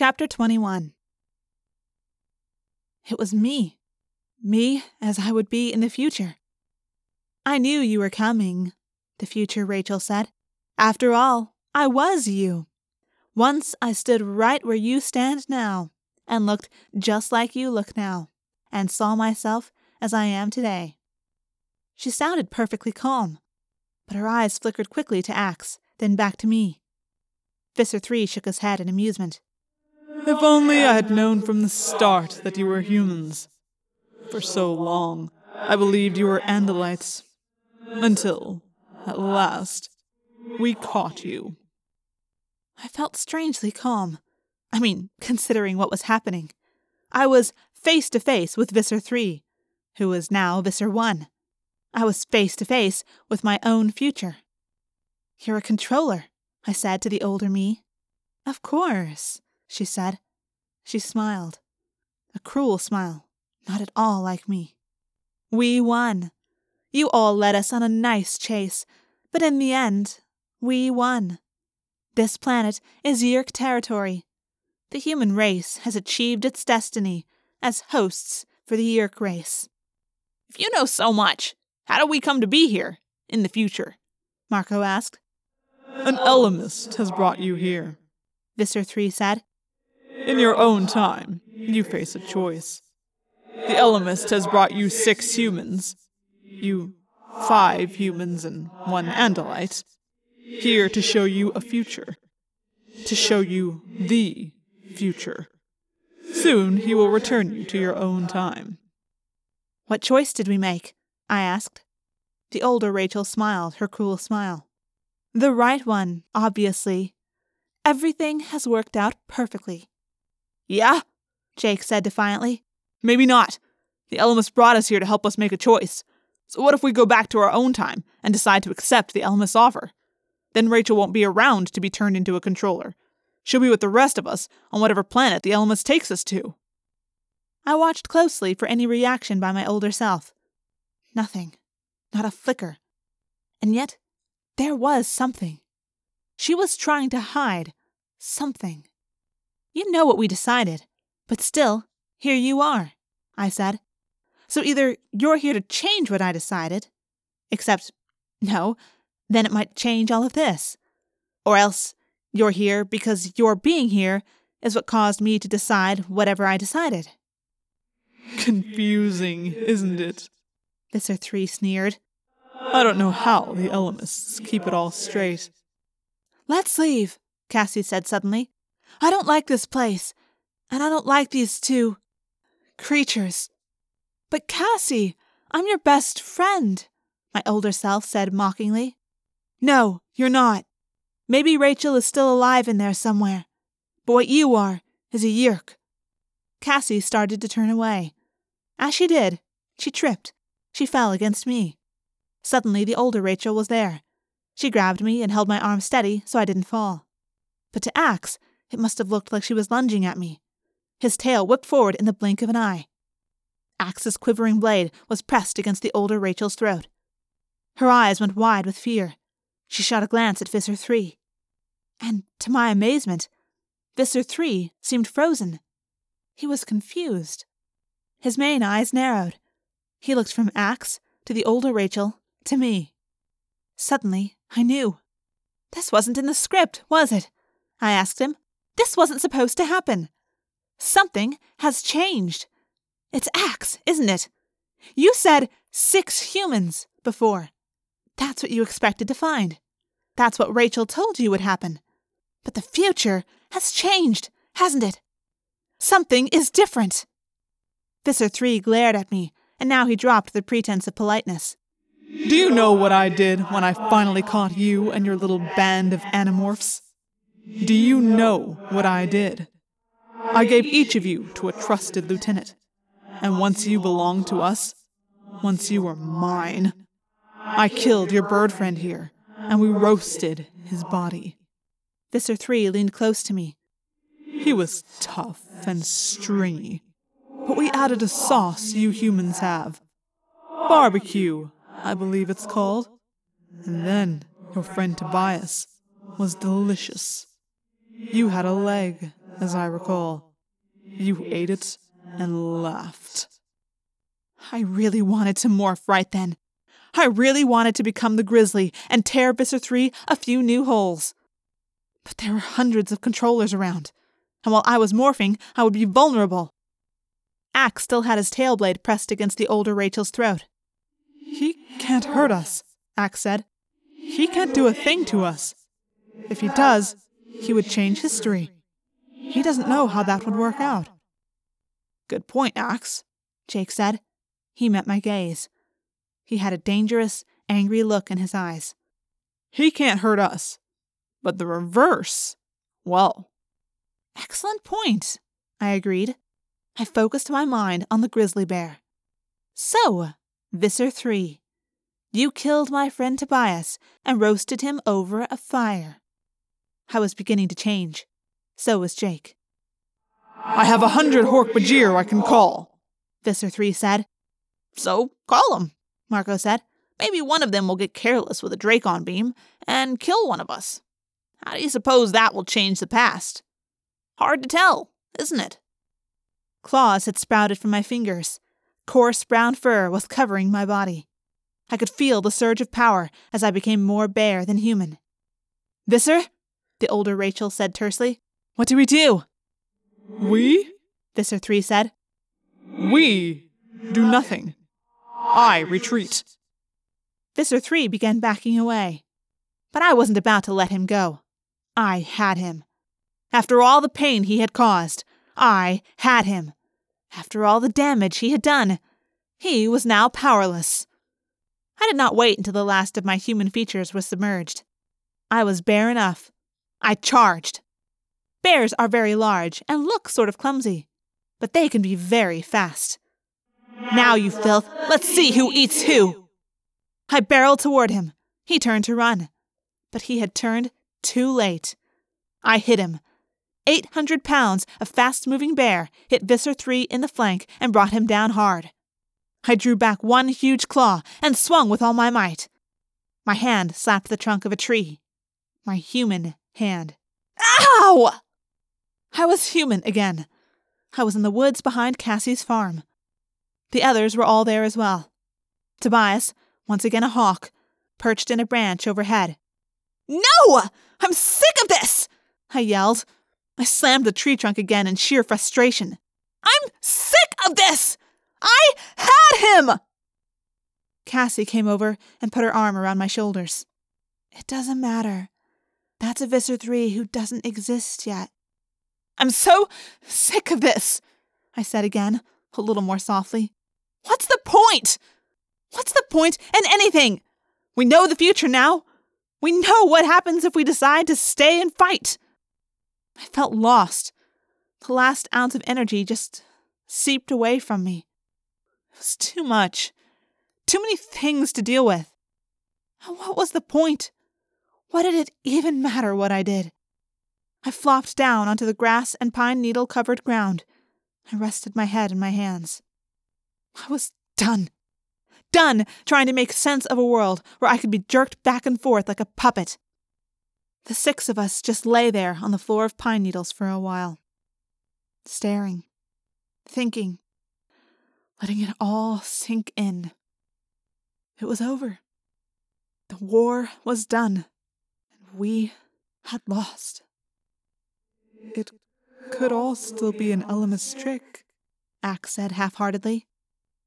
Chapter 21 It was me. Me as I would be in the future. I knew you were coming, the future Rachel said. After all, I was you. Once I stood right where you stand now, and looked just like you look now, and saw myself as I am today. She sounded perfectly calm, but her eyes flickered quickly to Ax, then back to me. Visser Three shook his head in amusement. If only I had known from the start that you were humans. For so long, I believed you were Andalites. Until, at last, we caught you. I felt strangely calm. I mean, considering what was happening. I was face to face with Visser 3, who was now Visser 1. I was face to face with my own future. You're a controller, I said to the older me. Of course, she said. She smiled. A cruel smile, not at all like me. We won. You all led us on a nice chase, but in the end, we won. This planet is Yeerk territory. The human race has achieved its destiny as hosts for the Yeerk race. If you know so much, how do we come to be here in the future? Marco asked. An Ellimist has brought you here, Visser 3 said. In your own time, you face a choice. The Ellimist has brought you six humans. You five humans and one Andalite. Here to show you a future. To show you the future. Soon he will return you to your own time. What choice did we make? I asked. The older Rachel smiled her cruel smile. The right one, obviously. Everything has worked out perfectly. Yeah? Jake said defiantly. Maybe not. The Ellimist brought us here to help us make a choice. So what if we go back to our own time and decide to accept the Ellimist's offer? Then Rachel won't be around to be turned into a controller. She'll be with the rest of us on whatever planet the Ellimist takes us to. I watched closely for any reaction by my older self. Nothing. Not a flicker. And yet, there was something. She was trying to hide something. You know what we decided, but still, here you are, I said. So either you're here to change what I decided, except, no, then it might change all of this. Or else you're here because your being here is what caused me to decide whatever I decided. Confusing, isn't it? Visser 3 sneered. I don't know how the Ellimists keep it all straight. Let's leave, Cassie said suddenly. I don't like this place, and I don't like these two creatures. But Cassie, I'm your best friend, my older self said mockingly. No, you're not. Maybe Rachel is still alive in there somewhere. But what you are is a Yeerk. Cassie started to turn away. As she did, she tripped. She fell against me. Suddenly, the older Rachel was there. She grabbed me and held my arm steady so I didn't fall. But to Ax, it must have looked like she was lunging at me. His tail whipped forward in the blink of an eye. Ax's quivering blade was pressed against the older Rachel's throat. Her eyes went wide with fear. She shot a glance at Visser 3. And, to my amazement, Visser 3 seemed frozen. He was confused. His main eyes narrowed. He looked from Ax to the older Rachel to me. Suddenly, I knew. This wasn't in the script, was it? I asked him. This wasn't supposed to happen. Something has changed. It's Ax, isn't it? You said six humans before. That's what you expected to find. That's what Rachel told you would happen. But the future has changed, hasn't it? Something is different. Visser 3 glared at me, and now he dropped the pretense of politeness. Do you know what I did when I finally caught you and your little band of animorphs? Do you know what I did? I gave each of you to a trusted lieutenant. And once you belonged to us, once you were mine, I killed your bird friend here, and we roasted his body. Visser 3 leaned close to me. He was tough and stringy, but we added a sauce you humans have. Barbecue, I believe it's called. And then your friend Tobias was delicious. You had a leg as I recall. You ate it and laughed. I really wanted to morph right then. I really wanted to become the grizzly and tear Visser 3 a few new holes. But there were hundreds of controllers around, and while I was morphing, I would be vulnerable. Ax still had his tail blade pressed against the older Rachel's throat. He can't hurt us, Ax said. He can't do a thing to us. If he does, he would change history. He doesn't know how that would work out. Good point, Ax, Jake said. He met my gaze. He had a dangerous, angry look in his eyes. He can't hurt us. But the reverse, well. Excellent point, I agreed. I focused my mind on the grizzly bear. So, Visser 3, you killed my friend Tobias and roasted him over a fire. I was beginning to change. So was Jake. I have a hundred Hork-Bajir I can call, Visser 3 said. So call them, Marco said. Maybe one of them will get careless with a Dracon beam and kill one of us. How do you suppose that will change the past? Hard to tell, isn't it? Claws had sprouted from my fingers. Coarse brown fur was covering my body. I could feel the surge of power as I became more bear than human. Visser, the older Rachel said tersely, what do we do? We? Visser 3 said. We do nothing. I retreat. Visser 3 began backing away. But I wasn't about to let him go. I had him. After all the pain he had caused, I had him. After all the damage he had done, he was now powerless. I did not wait until the last of my human features was submerged. I was bear enough. I charged. Bears are very large and look sort of clumsy, but they can be very fast. Now, you filth, let's see who eats who! I barreled toward him. He turned to run, but he had turned too late. I hit him. 800 pounds of fast moving bear hit Visser 3 in the flank and brought him down hard. I drew back one huge claw and swung with all my might. My hand slapped the trunk of a tree. My human hand. Ow! I was human again. I was in the woods behind Cassie's farm. The others were all there as well. Tobias, once again a hawk, perched in a branch overhead. No! I'm sick of this! I yelled. I slammed the tree trunk again in sheer frustration. I'm sick of this! I had him! Cassie came over and put her arm around my shoulders. It doesn't matter. That's a Visser 3 who doesn't exist yet. I'm so sick of this, I said again, a little more softly. What's the point? What's the point in anything? We know the future now. We know what happens if we decide to stay and fight. I felt lost. The last ounce of energy just seeped away from me. It was too much. Too many things to deal with. And what was the point? What did it even matter what I did? I flopped down onto the grass and pine needle covered ground. I rested my head in my hands. I was done. Done trying to make sense of a world where I could be jerked back and forth like a puppet. The six of us just lay there on the floor of pine needles for a while, staring, thinking, letting it all sink in. It was over. The war was done, we had lost. It could all still be an Ellimist trick, Ax said half heartedly.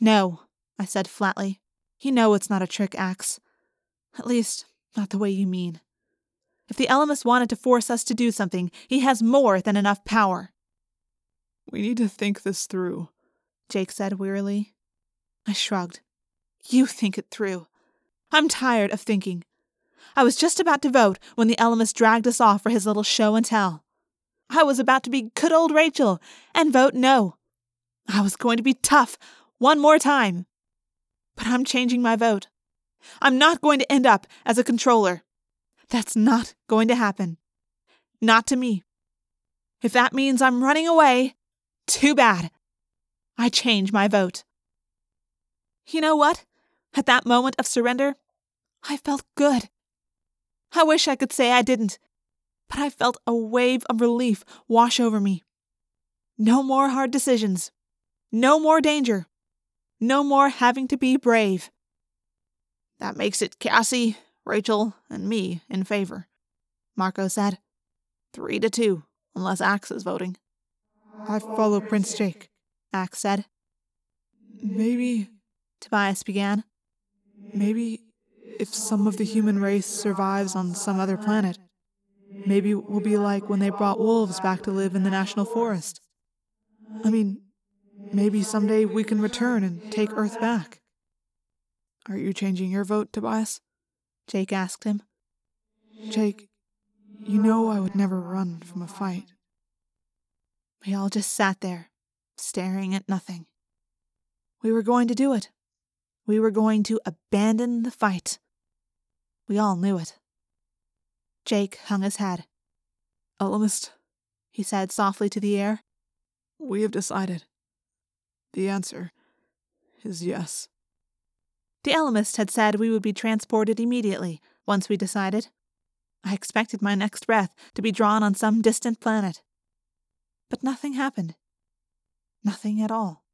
No, I said flatly. You know it's not a trick, Ax. At least, not the way you mean. If the Ellimist wanted to force us to do something, he has more than enough power. We need to think this through, Jake said wearily. I shrugged. You think it through. I'm tired of thinking. I was just about to vote when the Ellimist dragged us off for his little show and tell. I was about to be good old Rachel and vote no. I was going to be tough one more time. But I'm changing my vote. I'm not going to end up as a controller. That's not going to happen. Not to me. If that means I'm running away, too bad. I change my vote. You know what? At that moment of surrender, I felt good. I wish I could say I didn't. but I felt a wave of relief wash over me. No more hard decisions. No more danger. No more having to be brave. That makes it Cassie, Rachel, and me in favor, Marco said. Three to two, unless Ax is voting. I follow Prince Jake, Ax said. Maybe, Tobias began. Maybe if some of the human race survives on some other planet, maybe it will be like when they brought wolves back to live in the national forest. I mean, maybe someday we can return and take Earth back. Are you changing your vote, Tobias? Jake asked him. Jake, you know I would never run from a fight. We all just sat there, staring at nothing. We were going to do it. We were going to abandon the fight. We all knew it. Jake hung his head. Ellimist, he said softly to the air. We have decided. The answer is yes. The Ellimist had said we would be transported immediately once we decided. I expected my next breath to be drawn on some distant planet. But nothing happened. Nothing at all.